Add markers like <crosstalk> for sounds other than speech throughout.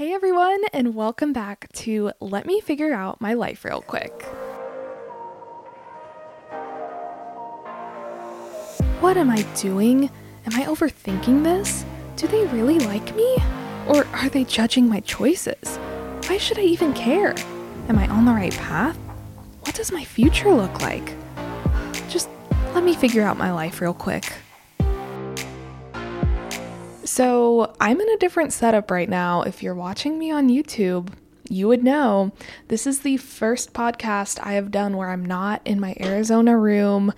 Hey everyone, and welcome back to Let Me Figure Out My Life Real Quick. What am I doing? Am I overthinking this? Do they really like me? Or are they judging my choices? Why should I even care? Am I on the right path? What does my future look like? Just let me figure out my life real quick. So, I'm in a different setup right now. If you're watching me on YouTube, you would know this is the first podcast I have done where I'm not in my Arizona room.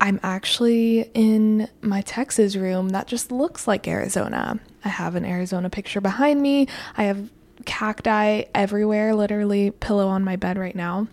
I'm actually in my Texas room that just looks like Arizona. I have an Arizona picture behind me. I have cacti everywhere, literally pillow on my bed right now.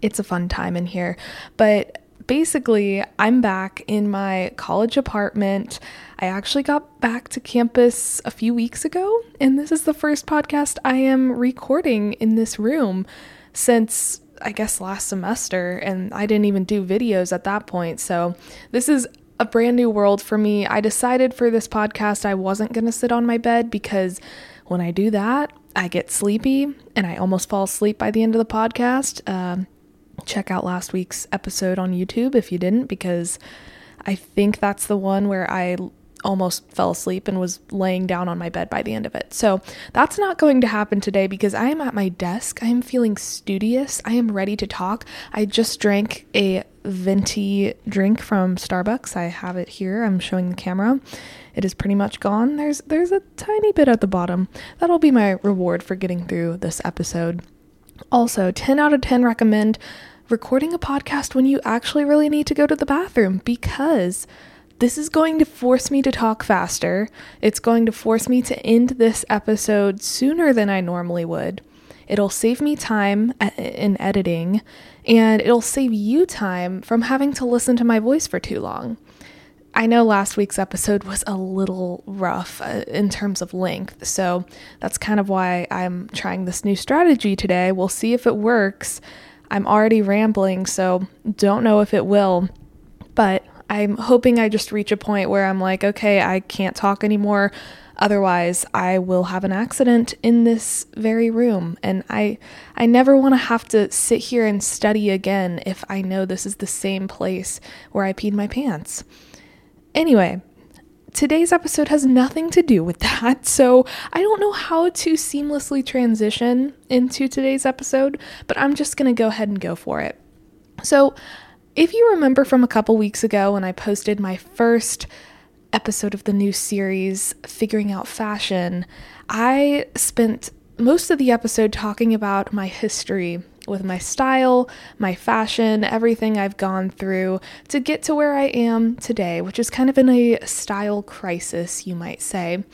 It's a fun time in here. But basically, I'm back in my college apartment. I actually got back to campus a few weeks ago, and this is the first podcast I am recording in this room since I guess last semester, and I didn't even do videos at that point. So, this is a brand new world for me. I decided for this podcast I wasn't going to sit on my bed because when I do that, I get sleepy and I almost fall asleep by the end of the podcast. Um, check out last week's episode on YouTube if you didn't, because I think that's the one where I almost fell asleep and was laying down on my bed by the end of it. So that's not going to happen today because I am at my desk. I am feeling studious. I am ready to talk. I just drank a venti drink from Starbucks. I have it here. I'm showing the camera. It is pretty much gone. There's there's a tiny bit at the bottom. That'll be my reward for getting through this episode. Also, 10 out of 10 recommend recording a podcast when you actually really need to go to the bathroom because this is going to force me to talk faster. It's going to force me to end this episode sooner than I normally would. It'll save me time in editing, and it'll save you time from having to listen to my voice for too long. I know last week's episode was a little rough uh, in terms of length, so that's kind of why I'm trying this new strategy today. We'll see if it works. I'm already rambling, so don't know if it will. But I'm hoping I just reach a point where I'm like, okay, I can't talk anymore. Otherwise, I will have an accident in this very room. And I I never want to have to sit here and study again if I know this is the same place where I peed my pants. Anyway, today's episode has nothing to do with <laughs> that, so I don't know how to seamlessly transition into today's episode, but I'm just going to go ahead and go for it. So, if you remember from a couple weeks ago when I posted my first episode of the new series, Figuring Out Fashion, I spent most of the episode talking about my history with my style, my fashion, everything I've gone through to get to where I am today, which is kind of in a style crisis, you might say.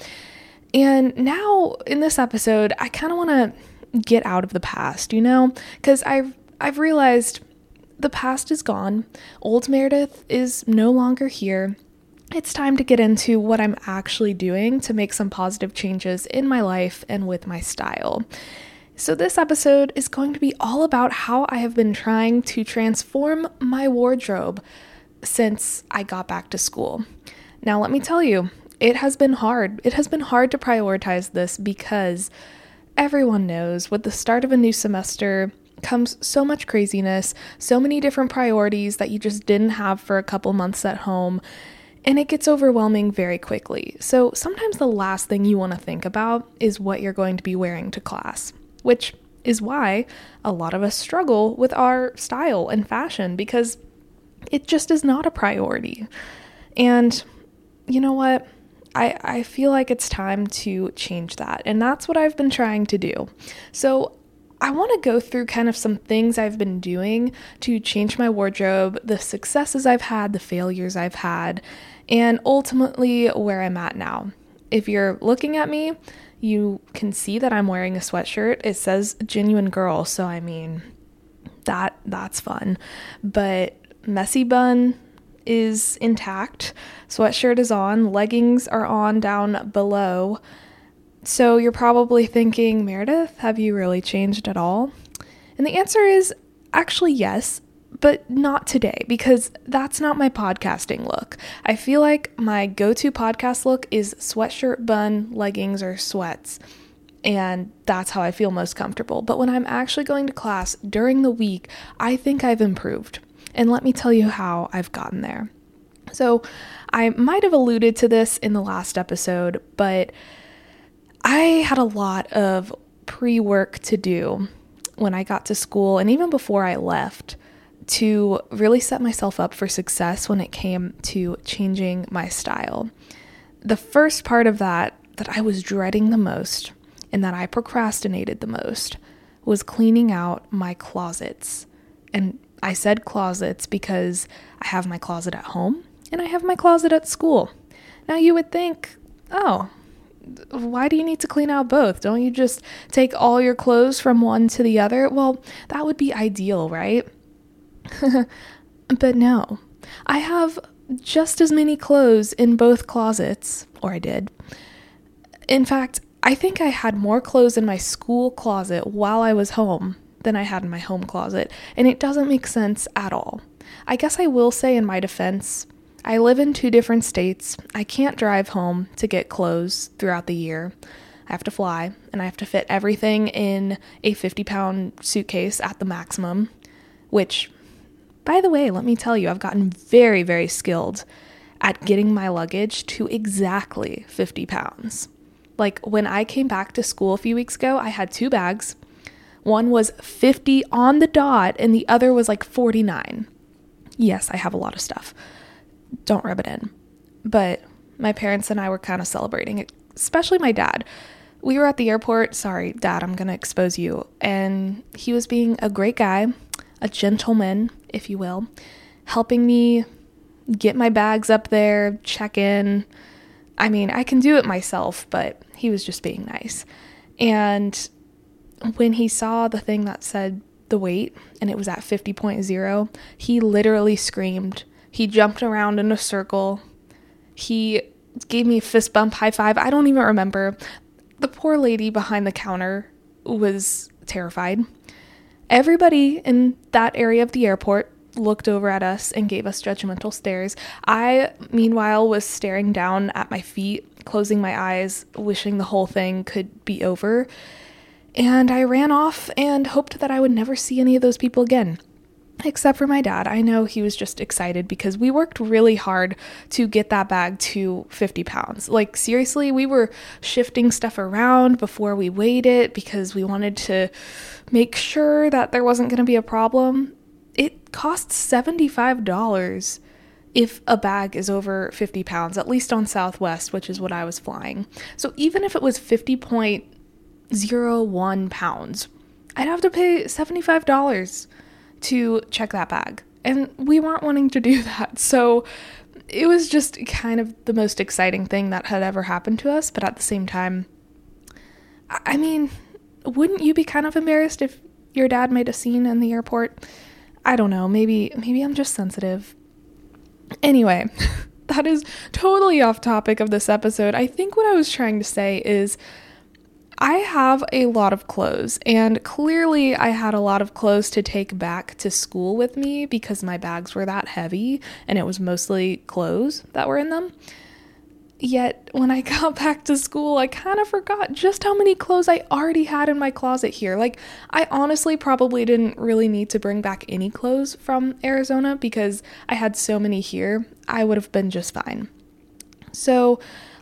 And now in this episode, I kind of want to get out of the past, you know? Cuz I've I've realized the past is gone. Old Meredith is no longer here. It's time to get into what I'm actually doing to make some positive changes in my life and with my style. So, this episode is going to be all about how I have been trying to transform my wardrobe since I got back to school. Now, let me tell you, it has been hard. It has been hard to prioritize this because everyone knows with the start of a new semester comes so much craziness, so many different priorities that you just didn't have for a couple months at home. And it gets overwhelming very quickly. So sometimes the last thing you want to think about is what you're going to be wearing to class which is why a lot of us struggle with our style and fashion because it just is not a priority. And you know what? I, I feel like it's time to change that. And that's what I've been trying to do. So I want to go through kind of some things I've been doing to change my wardrobe, the successes I've had, the failures I've had, and ultimately where I'm at now. If you're looking at me, you can see that I'm wearing a sweatshirt. It says genuine girl, so I mean that that's fun. But messy bun is intact. Sweatshirt is on, leggings are on down below. So you're probably thinking, Meredith, have you really changed at all? And the answer is actually yes but not today because that's not my podcasting look. I feel like my go to podcast look is sweatshirt, bun, leggings, or sweats. And that's how I feel most comfortable. But when I'm actually going to class during the week, I think I've improved. And let me tell you how I've gotten there. So, I might have alluded to this in the last episode, but I had a lot of pre work to do when I got to school and even before I left to really set myself up for success when it came to changing my style. The first part of that, that I was dreading the most and that I procrastinated the most, was cleaning out my closets. And I said closets because I have my closet at home and I have my closet at school. Now you would think, oh, why do you need to clean out both? Don't you just take all your clothes from one to the other? Well, that would be ideal, right? <laughs> but no. I have just as many clothes in both closets, or I did. In fact, I think I had more clothes in my school closet while I was home than I had in my home closet, and it doesn't make sense at all. I guess I will say, in my defense, I live in two different states. I can't drive home to get clothes throughout the year. I have to fly, and I have to fit everything in a 50 pound suitcase at the maximum, which, by the way, let me tell you, I've gotten very, very skilled at getting my luggage to exactly 50 pounds. Like when I came back to school a few weeks ago, I had two bags. One was 50 on the dot, and the other was like 49. Yes, I have a lot of stuff don't rub it in. But my parents and I were kind of celebrating especially my dad. We were at the airport. Sorry, dad, I'm going to expose you. And he was being a great guy, a gentleman, if you will, helping me get my bags up there, check in. I mean, I can do it myself, but he was just being nice. And when he saw the thing that said the weight and it was at 50.0, he literally screamed, he jumped around in a circle. He gave me a fist bump, high five. I don't even remember. The poor lady behind the counter was terrified. Everybody in that area of the airport looked over at us and gave us judgmental stares. I, meanwhile, was staring down at my feet, closing my eyes, wishing the whole thing could be over. And I ran off and hoped that I would never see any of those people again except for my dad. I know he was just excited because we worked really hard to get that bag to 50 pounds. Like, seriously, we were shifting stuff around before we weighed it because we wanted to make sure that there wasn't going to be a problem. It costs $75 if a bag is over 50 pounds, at least on Southwest, which is what I was flying. So, even if it was 50.01 pounds, I'd have to pay $75 to check that bag. And we weren't wanting to do <laughs> that. So it was just kind of the most exciting thing that had ever happened to us. But at the same time, I mean, wouldn't you be kind of embarrassed if your dad made a scene in the airport? I don't know. Maybe maybe I'm just sensitive. Anyway, <laughs> that is totally off topic of this episode. I think what I was trying to say is I have a lot of clothes, and clearly I had a lot of clothes to take back to school with me because my bags were that heavy and it was mostly clothes that were in them. Yet, when I <laughs> got back to school, I kind of forgot just how many clothes I already had in my closet here. Like, I honestly probably didn't really need to bring back any clothes from Arizona because I had so many here, I would have been just fine. So,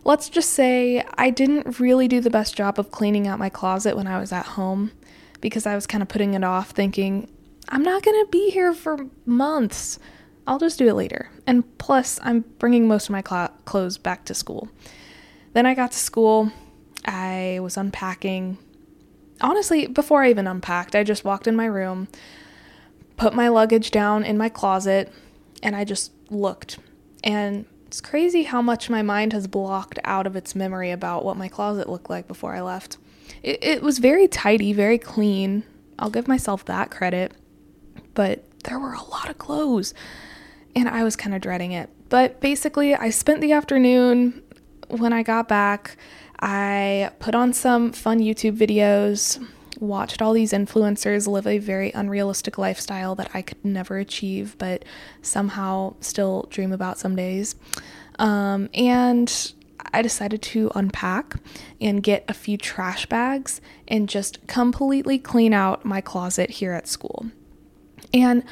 let's just say I didn't really do the best job of cleaning out my closet when I was at home because I was kind of putting it off, thinking, I'm not going to be here for months. I'll just do it later. And plus, I'm bringing most of my cl- clothes back to school. Then I got to school, I was unpacking. Honestly, before I even unpacked, I just walked in my room, put my luggage down in my closet, and I just looked. And it's crazy how much my mind has blocked out of its memory about what my closet looked like before I left. It, it was very tidy, very clean. I'll give myself that credit. But there were a lot of clothes, and I was kind of dreading it. But basically, I spent the afternoon when I got back. I put on some fun YouTube videos, watched all these influencers live a very unrealistic lifestyle that I could never achieve, but somehow still dream about some days. Um, and I decided to unpack and get a few trash bags and just completely clean out my closet here at school. And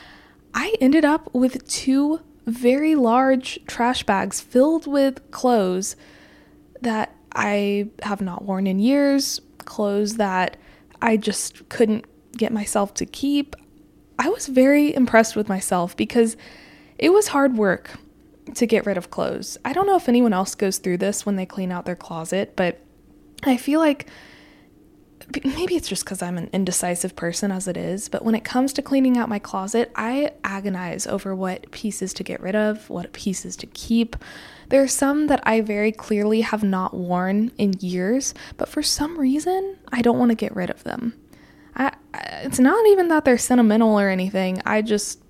I ended up with two very large trash bags filled with clothes that I have not worn in years, clothes that I just couldn't get myself to keep. I was very impressed with myself because it was hard work to get rid of clothes. I don't know if anyone else goes through this when they clean out their closet, but I feel like maybe it's just because I'm an indecisive person as it is, but when it comes to cleaning out my closet, I agonize over what pieces to get rid of, what pieces to keep. There are some that I very clearly have not worn in years, but for some reason, I don't want to get rid of them. I, it's not even that they're sentimental or anything. I just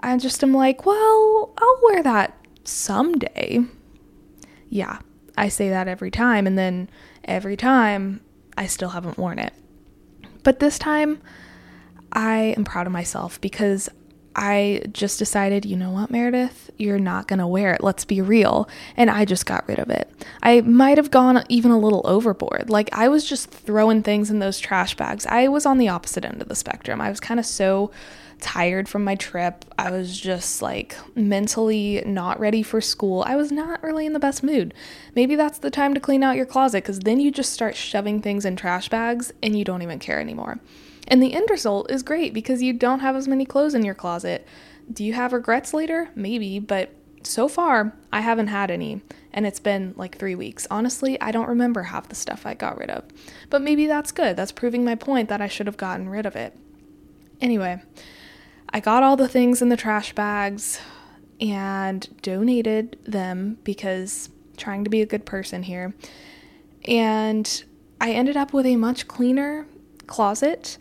I just am like, well, I'll wear that someday. Yeah, I say that every time, and then every time I still haven't worn it. But this time, I am proud of myself because I just decided, you know what, Meredith, you're not going to wear it. Let's be real. And I just got rid of it. I might have gone even a little overboard. Like, I was just throwing things in those trash bags. I was on the opposite end of the spectrum. I was kind of so tired from my trip. I was just like mentally not ready for school. I was not really in the best mood. Maybe that's the time to clean out your closet because then you just start shoving things in trash bags and you don't even care anymore. And the end result is great because you don't have as many clothes in your closet. Do you have regrets later? Maybe, but so far, I haven't had any, and it's been like three weeks. Honestly, I don't remember half the stuff I got rid of. But maybe that's good. That's proving my point that I should have gotten rid of it. Anyway, I got all the things in the trash bags and donated them because trying to be a good person here. And I ended up with a much cleaner closet.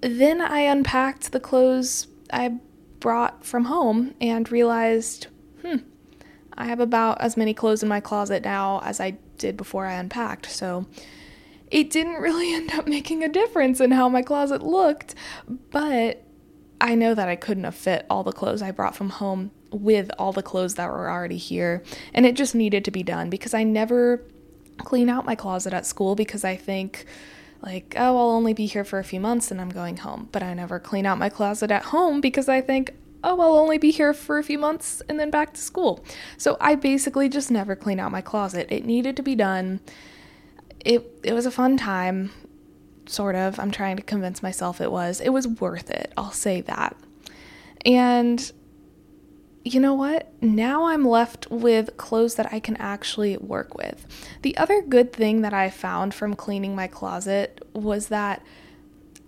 Then I unpacked the clothes I brought from home and realized, hmm, I have about as many clothes in my closet now as I did before I unpacked. So it didn't <laughs> really end up making a difference in how my closet looked, but I know that I couldn't have fit all the clothes I brought from home with all the clothes that were already here. And it just needed to be done because I never clean out my closet at school because I think, like, oh, I'll only be here for a few months and I'm going home. But I never clean out my closet at home because I think, oh, I'll only be here for a few months and then back to school. So I basically just never clean out my closet. It needed to be done. It, it was a fun time sort of. I'm trying to convince myself it was. It was worth it. I'll say that. And you know what? Now I'm left with clothes that I can actually work with. The other good thing that I found from cleaning my closet was that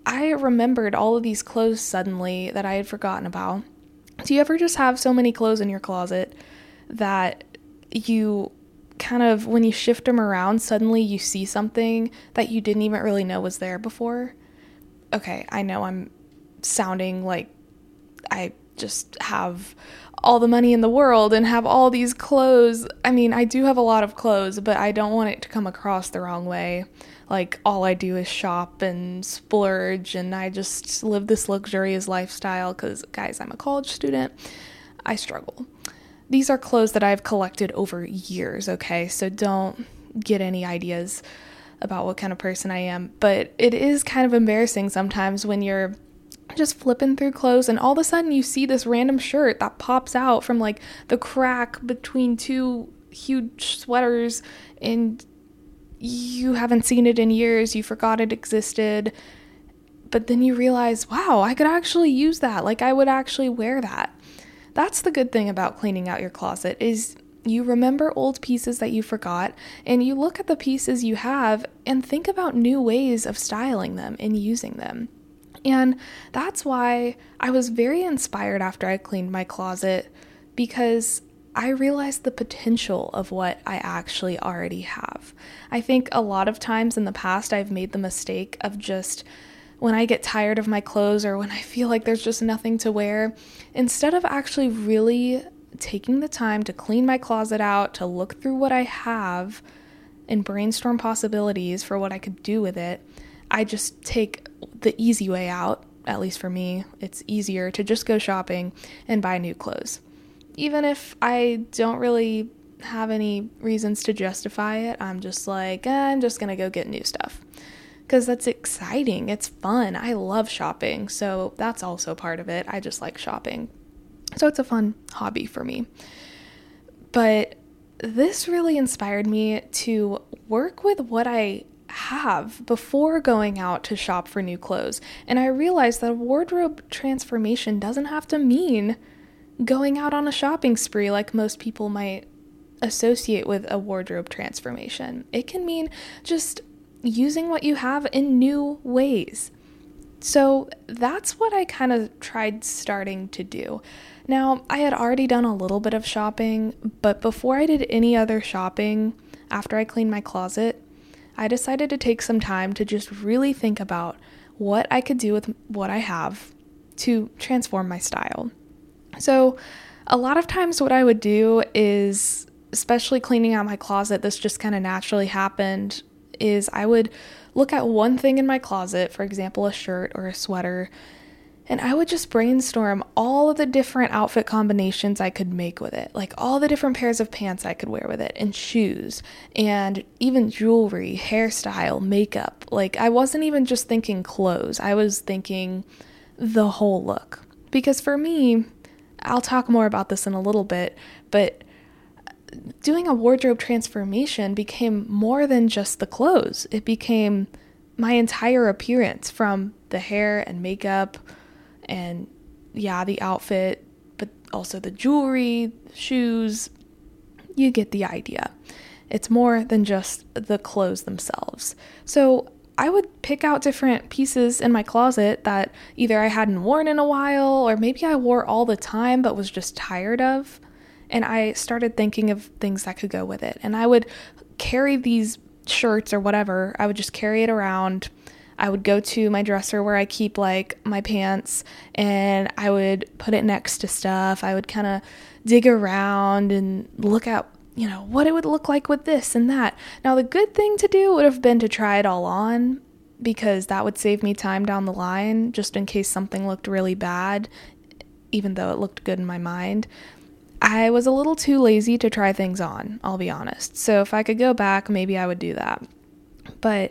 I remembered all of these clothes suddenly that I had forgotten about. Do you ever just have so many clothes in your closet that you kind of when you shift them around, suddenly you see something that you didn't even really know was there before. Okay, I know I'm sounding like I just have all the money in the world and have all these clothes. I mean, I do have a lot of clothes, but I don't want it to come across the wrong way. Like, all I do is shop and splurge, and I just live this luxurious lifestyle because, guys, I'm a college student. I struggle. These are clothes that I've collected over years, okay? So don't get any ideas about what kind of person I am. But it is kind of embarrassing sometimes when you're just flipping through clothes and all of a sudden you see this random shirt that pops out from like the crack between two huge sweaters and you haven't seen it in years, you forgot it existed. But then you realize, wow, I could actually use that. Like I would actually wear that. That's the good thing about cleaning out your closet is you remember old pieces that you forgot and you look at the pieces you have and think about new ways of styling them and using them. And that's why I was very inspired after I cleaned my closet because I realized the potential of what I actually already have. I think a lot of times in the past I've made the mistake of just when I get tired of my clothes or when I feel like there's just nothing to wear, instead of actually really taking the time to clean my closet out, to look through what I have and brainstorm possibilities for what I could do with it, I just take the easy way out. At least for me, it's easier to just go shopping and buy new clothes. Even if I don't really have any reasons to justify it. I'm just like, eh, I'm just to go get new stuff. Because that's exciting. It's fun. I love shopping. So that's also part of it. I just like shopping. So it's a fun hobby for me. But this really inspired me to work with what I have before going out to shop for new clothes. And I realized that a wardrobe transformation doesn't have to mean going out on a shopping spree like most people might associate with a wardrobe transformation. It can mean just using what you have in new ways. So that's what I kind of tried starting to do. Now, I had already done a little bit of shopping, but before I did any other shopping, after I cleaned my closet, I decided to take some time to just really think about what I could do with what I have to transform my style. So, a lot of times, what I would do is, especially cleaning out my closet, this just kind of naturally happened, is I would look at one thing in my closet, for example, a shirt or a sweater, and I would just brainstorm all of the different outfit combinations I could make with it, like all the different pairs of pants I could wear with it, and shoes, and even jewelry, hairstyle, makeup. Like, I wasn't even just thinking clothes, I was thinking the whole look. Because for me, I'll talk more about this in a little bit, but doing a wardrobe transformation became more than just the clothes. It became my entire appearance from the hair and makeup and yeah, the outfit, but also the jewelry, shoes. You get the idea. It's more than just the clothes themselves. So I would pick out different pieces in my closet that either I hadn't worn in a while or maybe I wore all the time but was just tired of. And I started thinking of things that could go with it. And I would carry these shirts or whatever, I would just carry it around I would go to my dresser where I keep like my pants and I would put it next to stuff. I would kind of dig around and look at, you know, what it would look like with this and that. Now, the good thing to do would have been to try it all on because that would save me time down the line just in case something looked really bad, even though it looked good in my mind. I was a little too lazy to try things on, I'll be honest. So if I could go back, maybe I would do that. But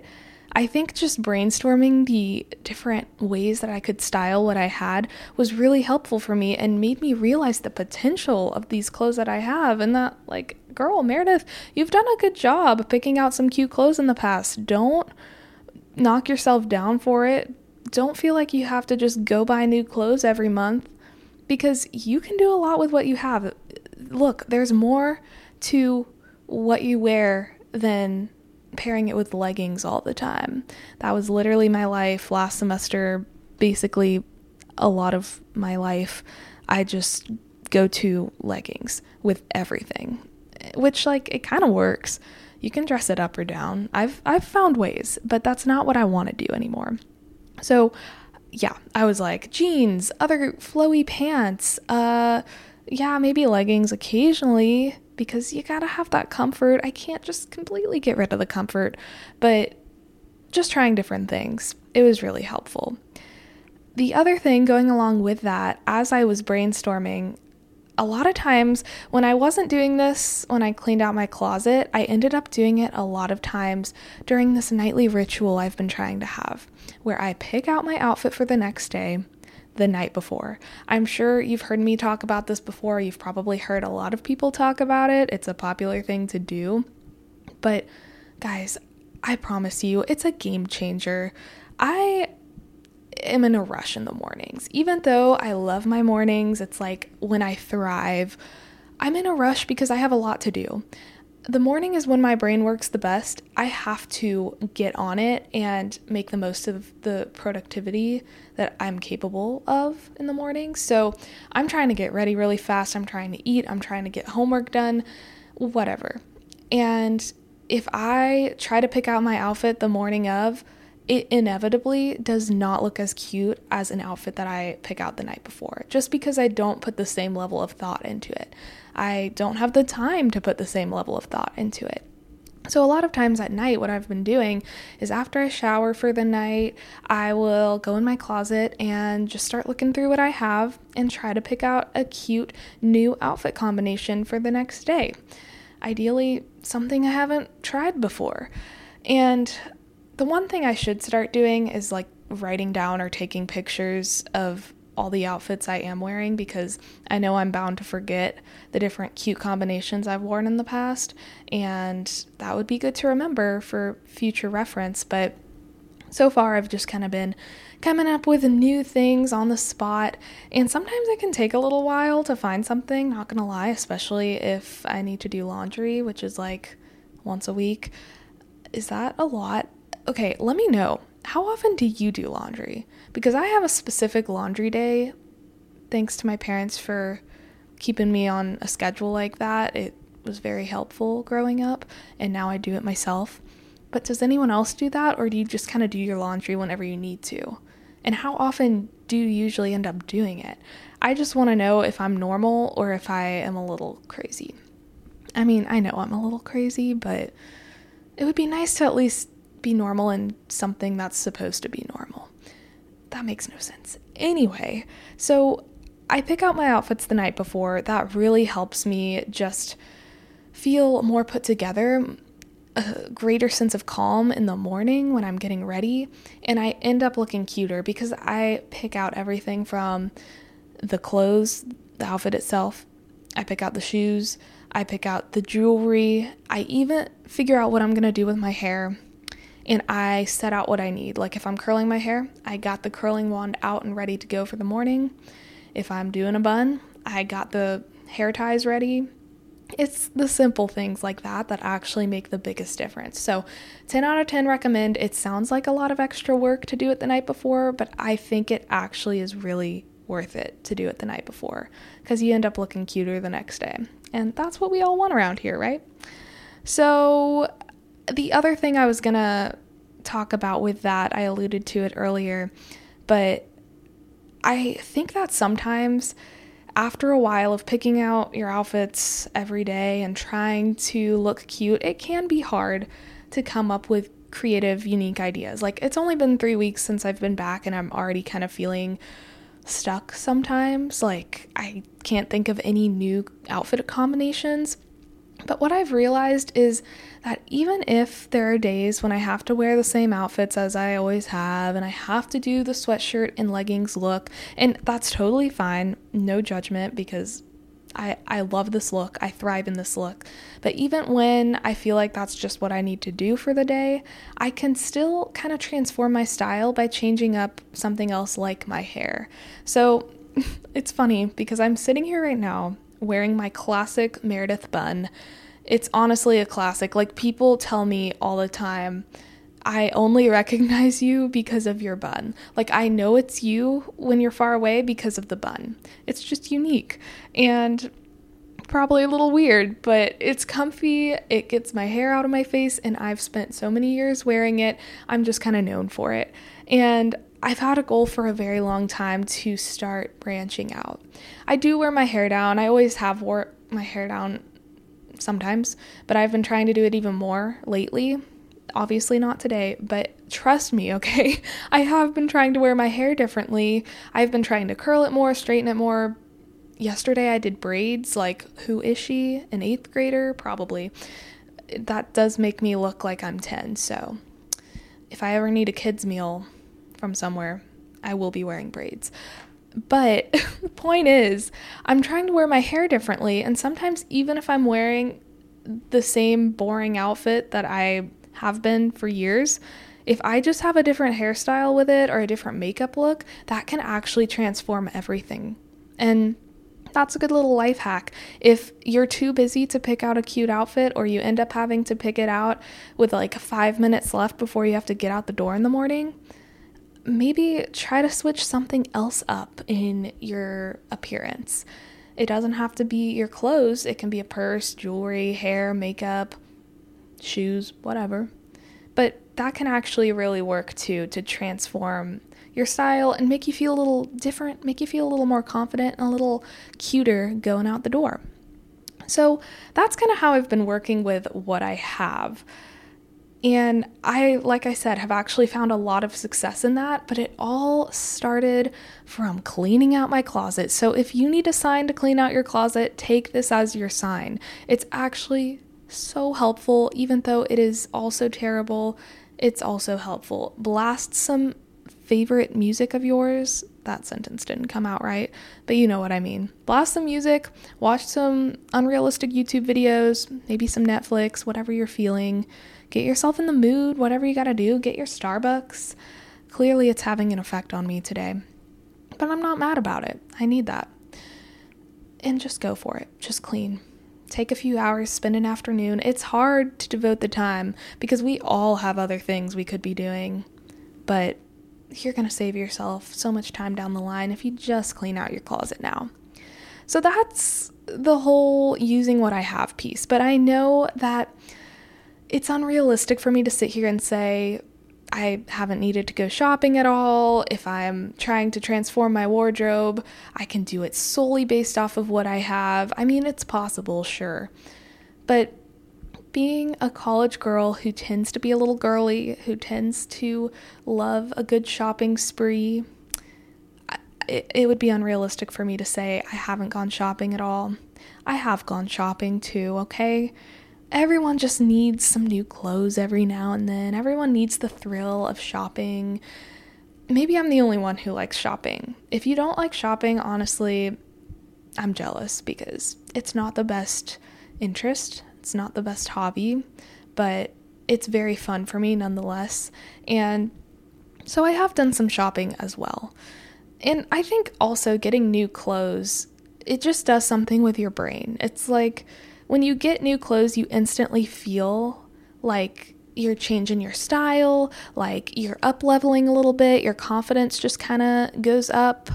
I think just brainstorming the different ways that I could style what I had was really helpful for me and made me realize the potential of these clothes that I have and that, like, girl, Meredith, you've done a good job picking out some cute clothes in the past. Don't knock yourself down for it. Don't feel like you have to just go buy new clothes every month because you can do a lot with what you have. Look, there's more to what you wear than pairing it with leggings all the time. That was literally my life last semester, basically a lot of my life. I just go to leggings with everything, which like it kind of works. You can dress it up or down. I've I've found ways, but that's not what I want to do anymore. So, yeah, I was like jeans, other flowy pants, uh yeah, maybe leggings occasionally, because you gotta have that comfort. I can't just completely get rid of the comfort, but just trying different things. It was really helpful. The other thing going along with that, as I was brainstorming, a lot of times when I wasn't doing this, when I cleaned out my closet, I ended up doing it a lot of times during this nightly ritual I've been trying to have, where I pick out my outfit for the next day the night before. I'm sure you've heard me talk about this before. You've probably heard a lot of people talk about it. It's a popular thing to do. But guys, I promise you, it's a game changer. I am in a rush in the mornings. Even though I love my mornings, it's like when I thrive. I'm in a rush because I have a lot to do the morning is when my brain works the best. I have to get on it and make the most of the productivity that I'm capable of in the morning. So I'm trying to get ready really fast. I'm trying to eat. I'm trying to get homework done, whatever. And if I try to pick out my outfit the morning of, it inevitably does not look as cute as an outfit that I pick out the night before, just because I don't put the same level of thought into it. I don't have the time to put the same level of thought into it. So, a lot of times at night, what I've been doing is after I shower for the night, I will go in my closet and just start looking through what I have and try to pick out a cute new outfit combination for the next day. ideally something I haven't tried before. And the one thing I should start doing is like writing down or taking pictures of all the outfits I am wearing because I know I'm bound to forget the different cute combinations I've worn in the past, and that would be good to remember for future reference. But so far, I've just kind of been coming up with new things on the spot, and sometimes it can take a little while to find something, not gonna lie, especially if I need to do laundry, which is like once a week. Is that a lot? Okay, let me know how often do you do laundry? Because I have a specific laundry day, thanks to my parents for keeping me on a schedule like that. It was very helpful growing up, and now I do it myself. But does anyone else do that, or do you just kind of do your laundry whenever you need to? And how often do you usually end up doing it? I just want to know if I'm normal or if I am a little crazy. I mean, I know I'm a little crazy, but it would be nice to at least be normal and something that's supposed to be normal. That makes no sense. Anyway, so I pick out my outfits the night before. That really helps me just feel more put together, a greater sense of calm in the morning when I'm getting ready, and I end up looking cuter because I pick out everything from the clothes, the outfit itself, I pick out the shoes, I pick out the jewelry, I even figure out what I'm gonna do with my hair and I set out what I need. Like if I'm curling my hair, I got the curling wand out and ready to go for the morning. If I'm doing a bun, I got the hair ties ready. It's the simple things like that that actually make the biggest difference. So, 10 out of 10 recommend. It sounds like a lot of extra work to do it the night before, but I think it actually is really worth it to do it the night before because you end up looking cuter the next day. And that's what we all want around here, right? So, the other thing I was gonna talk about with that, I alluded to it earlier, but I think that sometimes after a while of picking out your outfits every day and trying to look cute, it can be hard to come up with creative, unique ideas. Like, it's only been three weeks since I've been back, and I'm already kind of feeling stuck sometimes. Like, I can't think of any new outfit combinations. But what I've realized is that even if there are days when I have to wear the same outfits as I always have, and I have to do the sweatshirt and leggings look, and that's totally fine, no judgment because I, I love this look, I thrive in this look. But even when I feel like that's just what I need to do for the day, I can still kind of transform my style by changing up something else like my hair. So <laughs> it's funny because I'm sitting here right now wearing my classic Meredith bun. It's honestly a classic. Like, people tell me all the time, I only <laughs> recognize you because of your bun. Like, I know it's you when you're far away because of the bun. It's just unique and probably a little weird, but it's comfy. It gets my hair out of my face, and I've spent so many years wearing it. I'm just kind of known for it. And I've had a goal for a very long time to start branching out. I do wear my hair down. I always have wore my hair down sometimes, but I've been trying to do it even more lately. Obviously, not today, but trust me, okay? <laughs> I have been trying to wear my hair differently. I've been trying to curl it more, straighten it more. Yesterday, I did braids. Like, who is she? An eighth grader? Probably. That does make me look like I'm 10, so if I ever need a kid's meal, from somewhere, I will be wearing braids. But <laughs> the point is, I'm trying to wear my hair differently, and sometimes, even if I'm wearing the same boring outfit that I have been for years, if I just have a different hairstyle with it or a different makeup look, that can actually transform everything. And that's a good little life hack. If you're too busy to pick out a cute outfit or you end up having to pick it out with like five minutes left before you have to get out the door in the morning, maybe try to switch something else up in your appearance. It doesn't have to be your clothes, it can be a purse, jewelry, hair, makeup, shoes, whatever. But that can actually really work too to transform your style and make you feel a little different, make you feel a little more confident and a little cuter going out the door. So that's kind of how I've been working with what I have. And I, like I said, have actually found a lot of success in that, but it all started from cleaning out my closet. So if you need a sign to clean out your closet, take this as your sign. It's actually so helpful, even though it is also terrible. It's also helpful. Blast some favorite music of yours. That sentence didn't come out right, but you know what I mean. Blast some music, watch some unrealistic YouTube videos, maybe some Netflix, whatever you're feeling. Get yourself in the mood, whatever you gotta do. Get your Starbucks. Clearly, it's having an effect on me today, but I'm not mad about it. I need that. And just go for it. Just clean take a few hours, spend an afternoon. It's hard to devote the time because we all have other things we could be doing. But you're going to save yourself so much time down the line if you just clean out your closet now. So that's the whole using what I have piece. But I know that it's unrealistic for me to sit here and say, I haven't needed to go shopping at all. If I'm trying to transform my wardrobe, I can do it solely based off of what I have. I mean, it's possible, sure. But being a college girl who tends to be a little girly, who tends to love a good shopping spree, it, it would be unrealistic for me to say I haven't gone shopping at all. I have gone shopping too, okay? Everyone just needs some new clothes every now and then. Everyone needs the thrill of shopping. Maybe I'm the only one who likes shopping. If you don't like shopping, honestly, I'm jealous because it's not the best interest it's not the best hobby, but it's very fun for me nonetheless. And so I have done some shopping as well. And I think also getting new clothes, it just does something with your brain. It's like when you get new clothes, you instantly feel like you're changing your style, like you're up leveling a little bit, your confidence just kind of goes up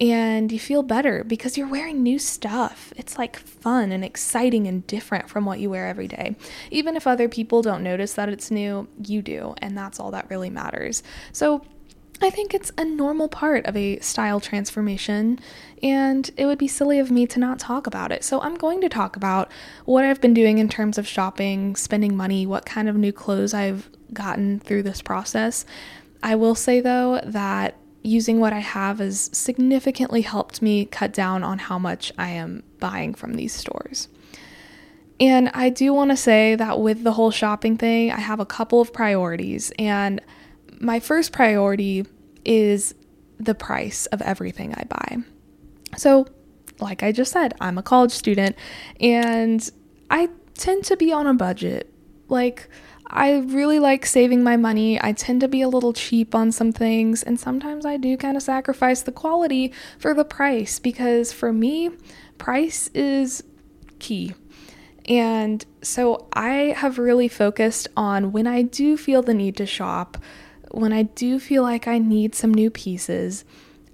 and you feel better because you're wearing new stuff. It's like fun and exciting and different from what you wear every day. Even if other people don't notice that it's new, you do, and that's all that really matters. So, I think it's a normal part of a style transformation, and it would be silly of me to not talk about it. So, I'm going to talk about what I've been doing in terms of shopping, spending money, what kind of new clothes I've gotten through this process. I will say though that using what I have has significantly helped me cut down on how much I am buying from these stores. And I do want to say that with the whole shopping thing, I have a couple of priorities. And my first priority is the price of everything I buy. So, like I just said, I'm a college student and I tend to be on a budget. Like, I really like saving my money. I tend to be a little cheap on some things, and sometimes I do kind of sacrifice the quality for the price because for me, price is key. And so I have really focused on when I do feel the need to shop, when I do feel like I need some new pieces,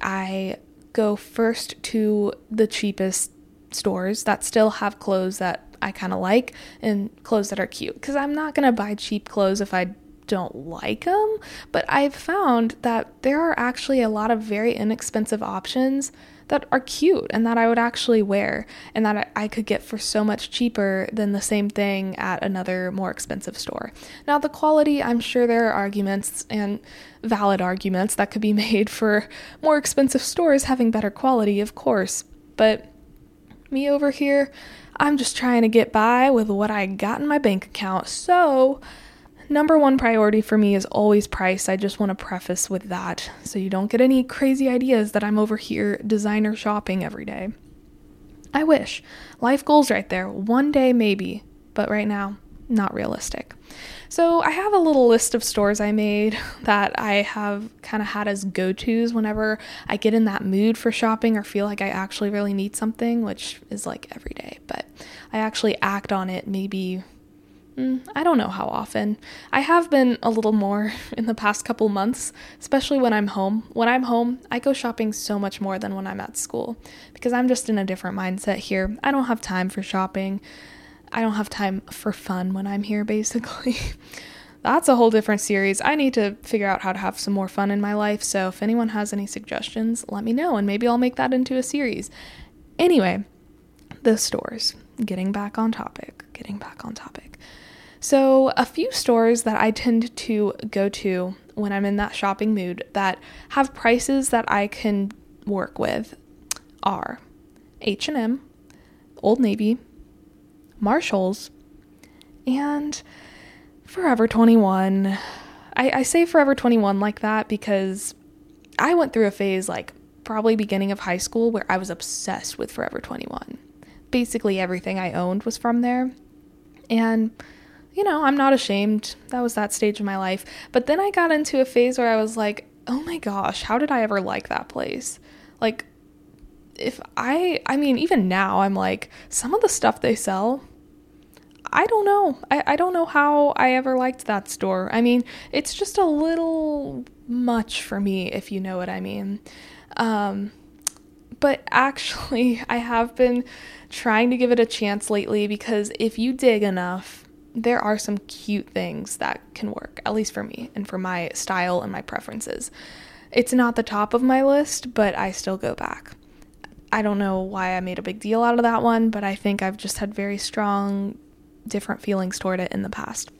I go first to the cheapest stores that still have clothes that I kind of like and clothes that are cute because I'm not going to buy cheap clothes if I don't like them. But I've found that there are actually a lot of very inexpensive options that are cute and that I would actually wear and that I could get for so much cheaper than the same thing at another more expensive store. Now, the quality, I'm sure there are arguments and valid arguments that could be <laughs> made for more expensive stores having better quality, of course. But me over here, I'm just trying to get by with what I got in my bank account. So, number one priority for me is always price. I just want to preface with that so you don't get any crazy ideas that I'm over here designer shopping every day. I wish. Life goals right there. One day, maybe, but right now, not realistic. So, I have a little list of stores I made <laughs> that I have kind of had as go tos whenever I get in that mood for shopping or feel like I actually really need something, which is like every day. But I actually act on it maybe, mm, I don't know how often. I have been a little more <laughs> in the past couple months, especially when I'm home. When I'm home, I go shopping so much more than when I'm at school because I'm just in a different mindset here. I don't have time for shopping. I don't have time for fun when I'm here, basically. <laughs> That's a whole different series. I need to figure out how to have some more fun in my life. So if anyone has any suggestions, let me know and maybe I'll make that into a series. Anyway, the stores. Getting back on topic. Getting back on topic. So, a few stores that I tend to go to when I'm in that shopping mood that have prices that I can work with are H&M, Old Navy, Marshalls, And Forever 21. I, I say Forever 21 like that because I went through a phase like probably beginning of high school where I was obsessed with Forever 21. Basically, everything I owned was from there. And, you know, I'm not ashamed. That was that stage of my life. But then I got into a phase where I was like, oh my gosh, how did I ever like that place? Like, if I, I mean, even now, I'm like, some of the stuff they sell, I don't know. I, I don't know how I ever liked that store. I mean, it's just a little much for me, if you know what I mean. Um, but actually, <laughs> I have been trying to give it a chance lately because if you dig enough, there are some cute things that can work, at least for me and for my style and my preferences. It's not the top of my list, but I still go back. I don't know why I made a big deal out of that one, but I think I've just had very strong, different feelings toward it in the past.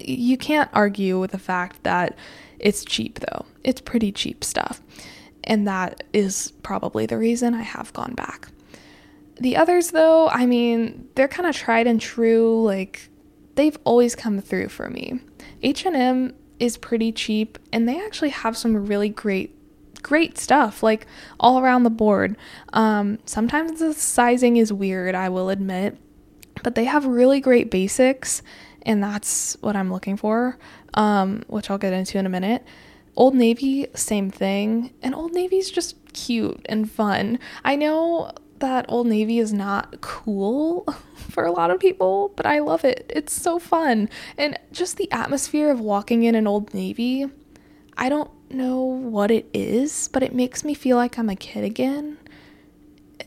You can't argue with the fact that it's cheap, though. It's pretty cheap stuff and that is probably the reason I have gone back. The others though, I mean, they're kind of tried and true, like they've always come through for me. H&M is pretty cheap and they actually have some really great great stuff like all around the board. Um, sometimes the sizing is weird, I will admit, but they have really great basics and that's what I'm looking for, um, which I'll get into in a minute. Old Navy, same thing. And Old Navy's just cute and fun. I know that Old Navy is not cool <laughs> for a lot of people, but I love it. It's so fun. And just the atmosphere of walking in an Old Navy, I don't know what it is, but it makes me feel like I'm a kid again.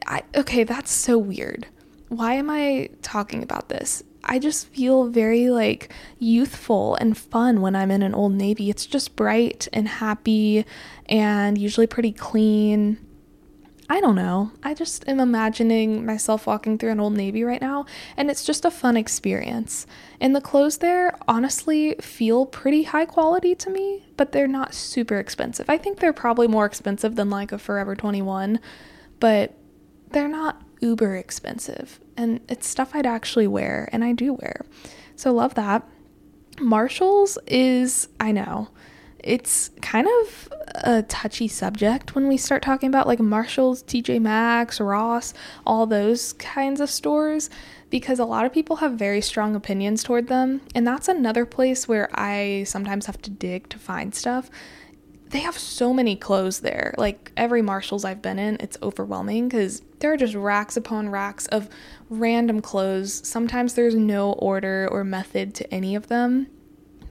I okay, that's so weird. Why am I talking about this? I just feel very like youthful and fun when I'm in an old navy. It's just bright and happy and usually pretty clean. I don't know. I just am imagining myself walking through an old navy right now, and it's just a fun experience. And the clothes there honestly feel pretty high quality to me, but they're not super expensive. I think they're probably more expensive than like a Forever 21, but they're not uber expensive and it's stuff I'd actually wear and I do wear. So love that. Marshalls is I know. It's kind of a touchy subject when we start talking about like Marshalls, TJ Maxx, Ross, all those kinds of stores because a lot of people have very strong opinions toward them and that's another place where I sometimes have to dig to find stuff they have so many clothes there. Like every Marshalls I've been in, it's overwhelming because there are just racks upon racks of random clothes. Sometimes there's no order or method to any of them.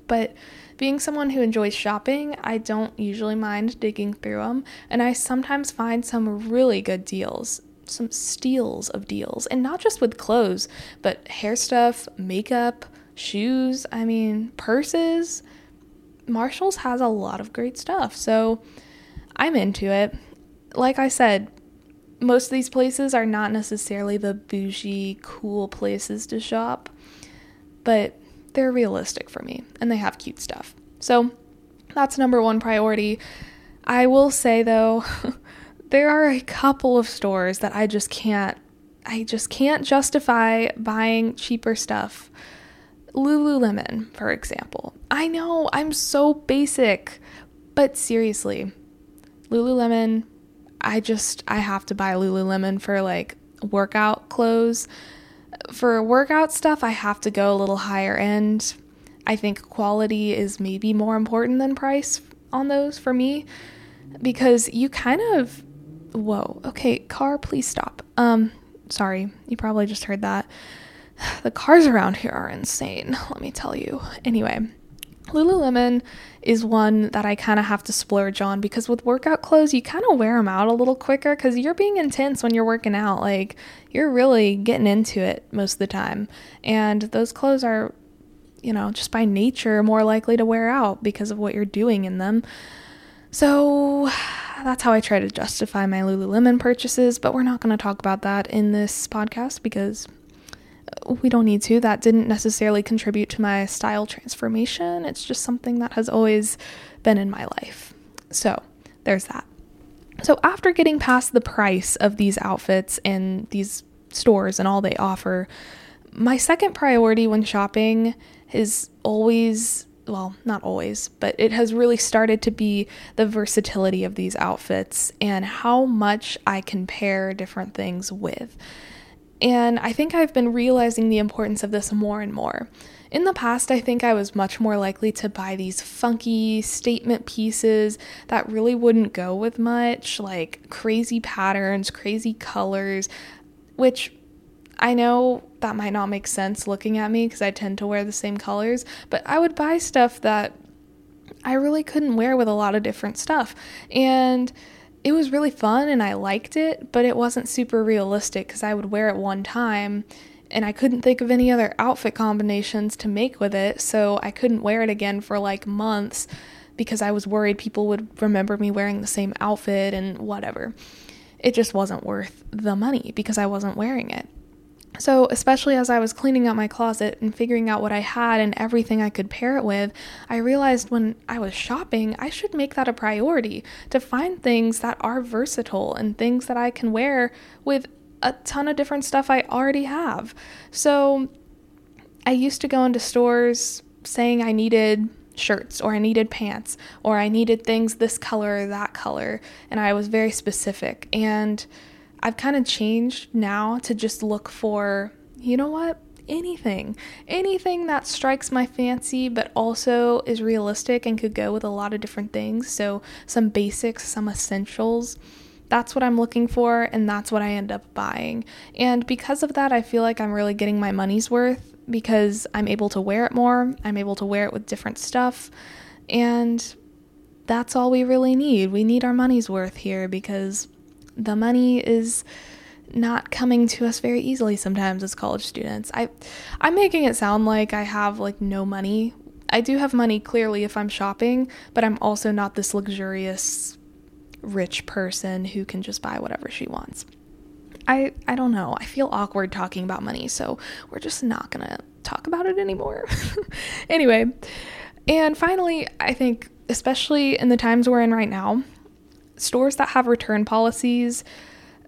But being someone who enjoys shopping, I don't usually mind digging through them, and I sometimes find some really good deals. Some steals of deals, and not just with clothes, but hair stuff, makeup, shoes, I mean, purses Marshalls has a lot of great stuff. So I'm into it. Like I said, most of these places are not necessarily the bougie, cool places to shop, but they're realistic for me and they have cute stuff. So that's number one priority. I will say though, <laughs> there are a couple of stores that I just can't I just can't justify buying cheaper stuff Lululemon, for example. I know I'm so basic, but seriously, Lululemon, I just I have to buy Lululemon for like workout clothes. For workout stuff, I have to go a little higher end. I think quality is maybe more important than price on those for me because you kind of whoa, okay, car, please stop. Um sorry, you probably just heard that. <sighs> The cars around here are insane, let me tell you. Anyway, Lululemon is one that I kind of have to splurge on because with workout clothes, you kind of wear them out a little quicker because you're being intense when you're working out. Like, you're really getting into it most of the time. And those clothes are, you know, just by nature more likely to wear out because of what you're doing in them. So that's how I try to justify my Lululemon purchases, but we're not going to talk about that in this podcast because we don't need to. That didn't necessarily contribute to my style transformation. It's just something that has always been in my life. So, there's that. So, after getting past the price of these outfits and these stores and all they offer, my second priority when shopping is always well, not always, but it has really started to be the versatility of these outfits and how much I can pair different things with. And I think I've been realizing the importance of this more and more. In the past, I think I was much more likely to buy these funky statement pieces that really wouldn't go with much, like crazy patterns, crazy colors, which I know that might not make sense looking at me because I tend to wear the same colors, but I would buy stuff that I really couldn't wear with a lot of different stuff. And it was really fun and I liked it, but it wasn't super realistic because I would wear it one time and I couldn't think of any other outfit combinations to make with it, so I couldn't wear it again for like months because I was worried people would remember me wearing the same outfit and whatever. It just wasn't worth the money because I wasn't wearing it. So, especially as I was cleaning out my closet and figuring out what I had and everything I could pair it with, I realized when I was shopping, I should make that a priority to find things that are versatile and things that I can wear with a ton of different stuff I already have. So, I used to go into stores saying I needed shirts or I needed pants or I needed things this color or that color, and I was very specific. And I've kind of changed now to just look for, you know what? Anything. Anything that strikes my fancy, but also is realistic and could go with a lot of different things. So, some basics, some essentials. That's what I'm looking for, and that's what I end up buying. And because of that, I feel like I'm really getting my money's worth because I'm able to wear it more. I'm able to wear it with different stuff. And that's all we really need. We need our money's worth here because the money is not coming to us very easily sometimes as college students. I I'm making it sound like I have like no money. I do have money clearly if I'm shopping, but I'm also not this luxurious rich person who can just buy whatever she wants. I I don't know. I feel awkward talking about money, so we're just not going to talk about it anymore. <laughs> anyway, and finally, I think especially in the times we're in right now, stores that have return policies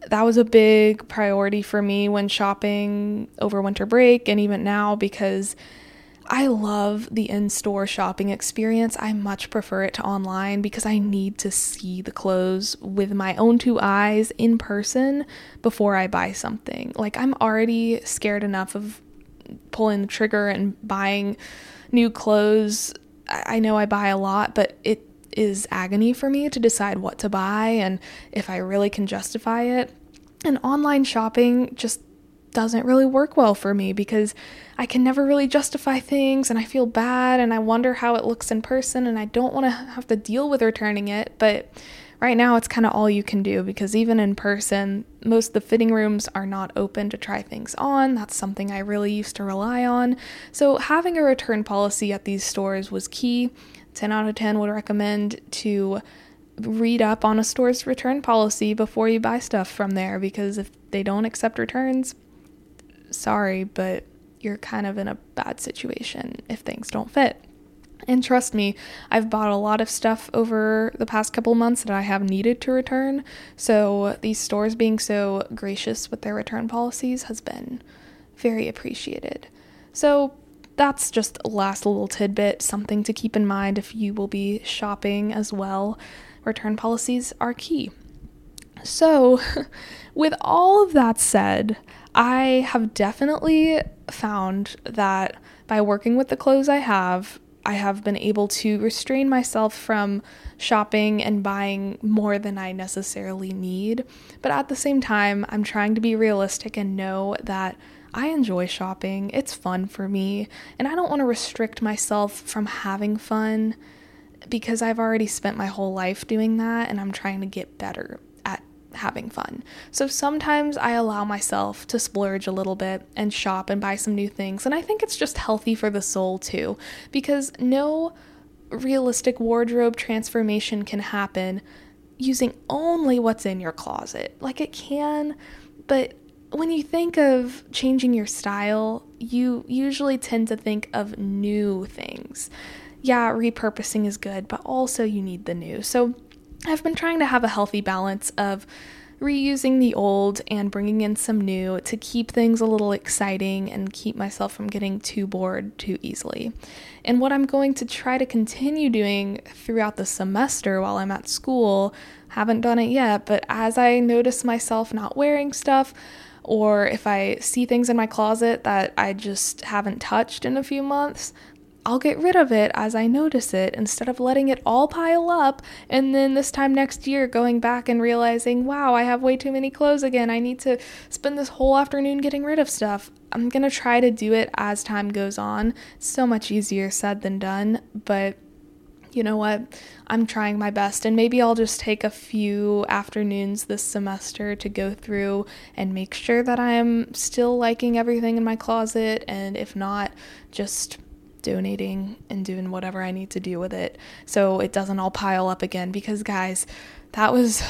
that was a big priority for me when shopping over winter break and even now because I love the in store shopping experience. I much prefer it to online because I need to see the clothes with my own two eyes in person before I buy something. Like, I'm already scared enough of pulling the trigger and buying new clothes. I know I buy a lot, but it is agony for me to decide what to buy and if I really can justify it. And online shopping just doesn't really work well for me because I can never really justify things and I feel bad and I wonder how it looks in person and I don't want to have to deal with returning it. But right now it's kind of all you can do because even in person, most of the fitting rooms are not open to try things on. That's something I really used to rely on. So having a return policy at these stores was key. 10 out of 10 would recommend to read up on a store's return policy before you buy stuff from there because if they don't accept returns, sorry, but you're kind of in a bad situation if things don't fit. And trust me, I've bought a lot of stuff over the past couple months that I have needed to return. So these stores being so gracious with their return policies has been very appreciated. So that's just a last little tidbit, something to keep in mind if you will be shopping as well. Return policies are key. So, <laughs> with all of that said, I have definitely found that by working with the clothes I have, I have been able to restrain myself from shopping and buying more than I necessarily need. But at the same time, I'm trying to be realistic and know that I enjoy shopping, it's fun for me, and I don't want to restrict myself from having fun because I've already spent my whole life doing that and I'm trying to get better having fun. So sometimes I allow myself to splurge a little bit and shop and buy some new things, and I think it's just healthy for the soul too because no realistic wardrobe transformation can happen using only what's in your closet. Like it can, but when you think of changing your style, you usually tend to think of new things. Yeah, repurposing is good, but also you need the new. So I've been trying to have a healthy balance of reusing the old and bringing in some new to keep things a little exciting and keep myself from getting too bored too easily. And what I'm going to try to continue doing throughout the semester while I'm at school, haven't done it yet, but as I notice myself not wearing stuff, or if I see things in my closet that I just haven't touched in a few months, I'll get rid of it as I notice it instead of letting it all pile up and then this time next year going back and realizing, wow, I have way too many clothes again. I need to spend this whole afternoon getting rid of stuff. I'm going to try to do it as time goes on. So much easier said than done, but you know what? I'm trying my best, and maybe I'll just take a few afternoons this semester to go through and make sure that I'm still liking everything in my closet, and if not, just donating and doing whatever I need to do with it so it doesn't all pile up again because guys that was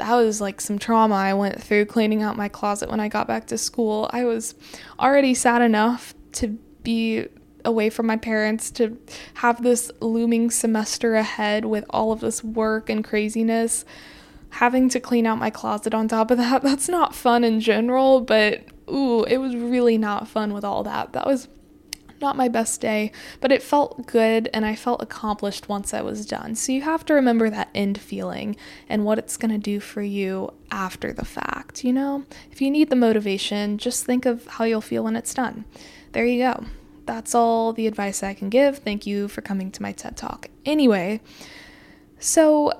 that was like some trauma I went through cleaning out my closet when I got back to school. I was already sad enough to be away from my parents to have this looming semester ahead with all of this work and craziness. Having to clean out my closet on top of that, <laughs> that's not fun in general, but ooh, it was really not fun with all that. That was not my best day, but it felt good and I felt accomplished once I was done. So you have to remember that end feeling and what it's going to do for you after the fact, you know? If you need the motivation, just think of how you'll feel when it's done. There you go. That's all the advice I can give. Thank you for coming to my TED Talk. Anyway, so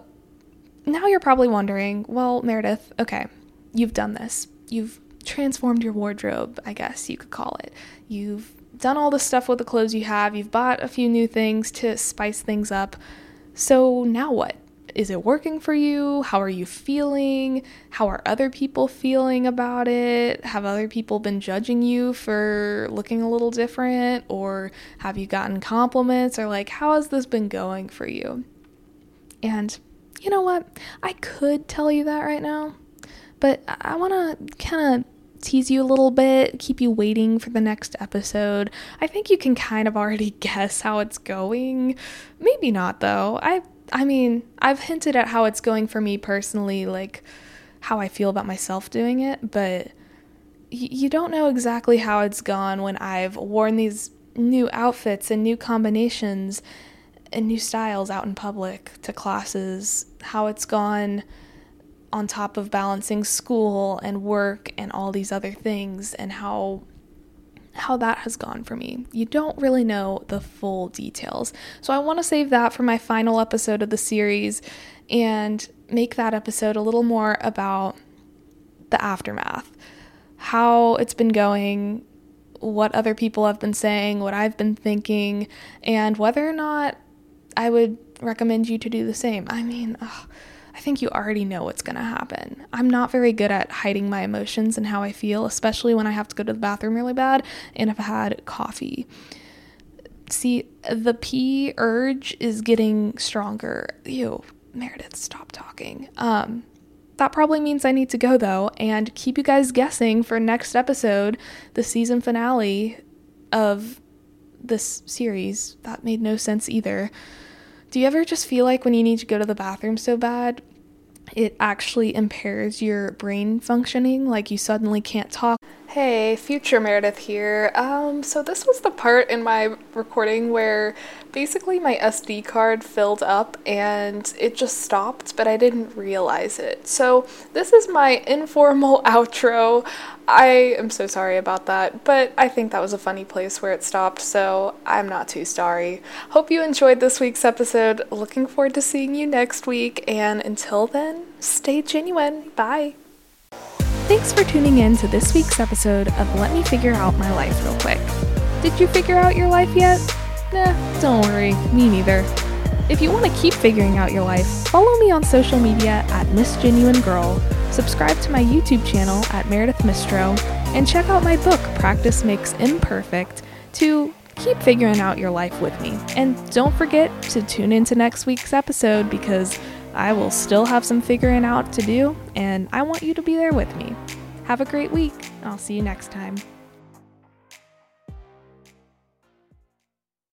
now you're probably wondering, well, Meredith, okay, you've done this. You've transformed your wardrobe, I guess you could call it. You've done all the stuff with the clothes you have, you've bought a few new things to spice things up. So now what? Is it working for you? How are you feeling? How are other people feeling about it? Have other people been judging you for looking a little different? Or have you gotten compliments? Or like, how has this been going for you? And you know what? I could tell you that right now, but I want to kind of tease you a little bit, keep you waiting for the next episode. I think you can kind of already <laughs> guess how it's going. Maybe not though. I I mean, I've hinted at how it's going for me personally, like how I feel about myself doing it, but you don't know exactly how it's gone when I've worn these new outfits and new combinations and new styles out in public to classes, how it's gone on top of balancing school and work and all these other things and how how that has gone for me. You don't really know the full details. So I want to save that for my final episode of the series and make that episode a little more about the aftermath. How it's been going, what other people have been saying, what I've been thinking, and whether or not I would recommend you to do the same. I mean, ugh, I think you already know what's going to happen. I'm not very good at hiding my emotions and how I feel, especially when I have to go to the bathroom really bad and I've had coffee. See, the pee urge is getting stronger. Ew, Meredith, stop talking. Um, that probably means I need to go though and keep you guys guessing for next episode, the season finale of this series. That made no sense either. Do you ever just feel like when you need to go to the bathroom so bad, it actually impairs your brain functioning? Like you suddenly can't talk Hey, future Meredith here. Um, so this was the part in my recording where basically my SD card filled up and it just stopped, but I didn't realize it. So this is my <laughs> informal outro. I am so sorry about that, but I think that was a funny place where it stopped, so I'm not too sorry. Hope you enjoyed this week's episode. Looking forward to seeing you next week, and until then, stay genuine. Bye. Thanks for tuning in to this week's episode of Let Me Figure Out My Life Real Quick. Did you figure out your life yet? Nah, don't worry, me neither. If you want to keep figuring out your life, follow me on social media at Miss Genuine Girl, subscribe to my YouTube channel at Meredith Mistro, and check out my book, Practice Makes Imperfect, to keep figuring out your life with me. And don't forget to tune into next week's episode because I will still have some figuring out to do, and I want you to be there with me. Have a great week. I'll see you next time.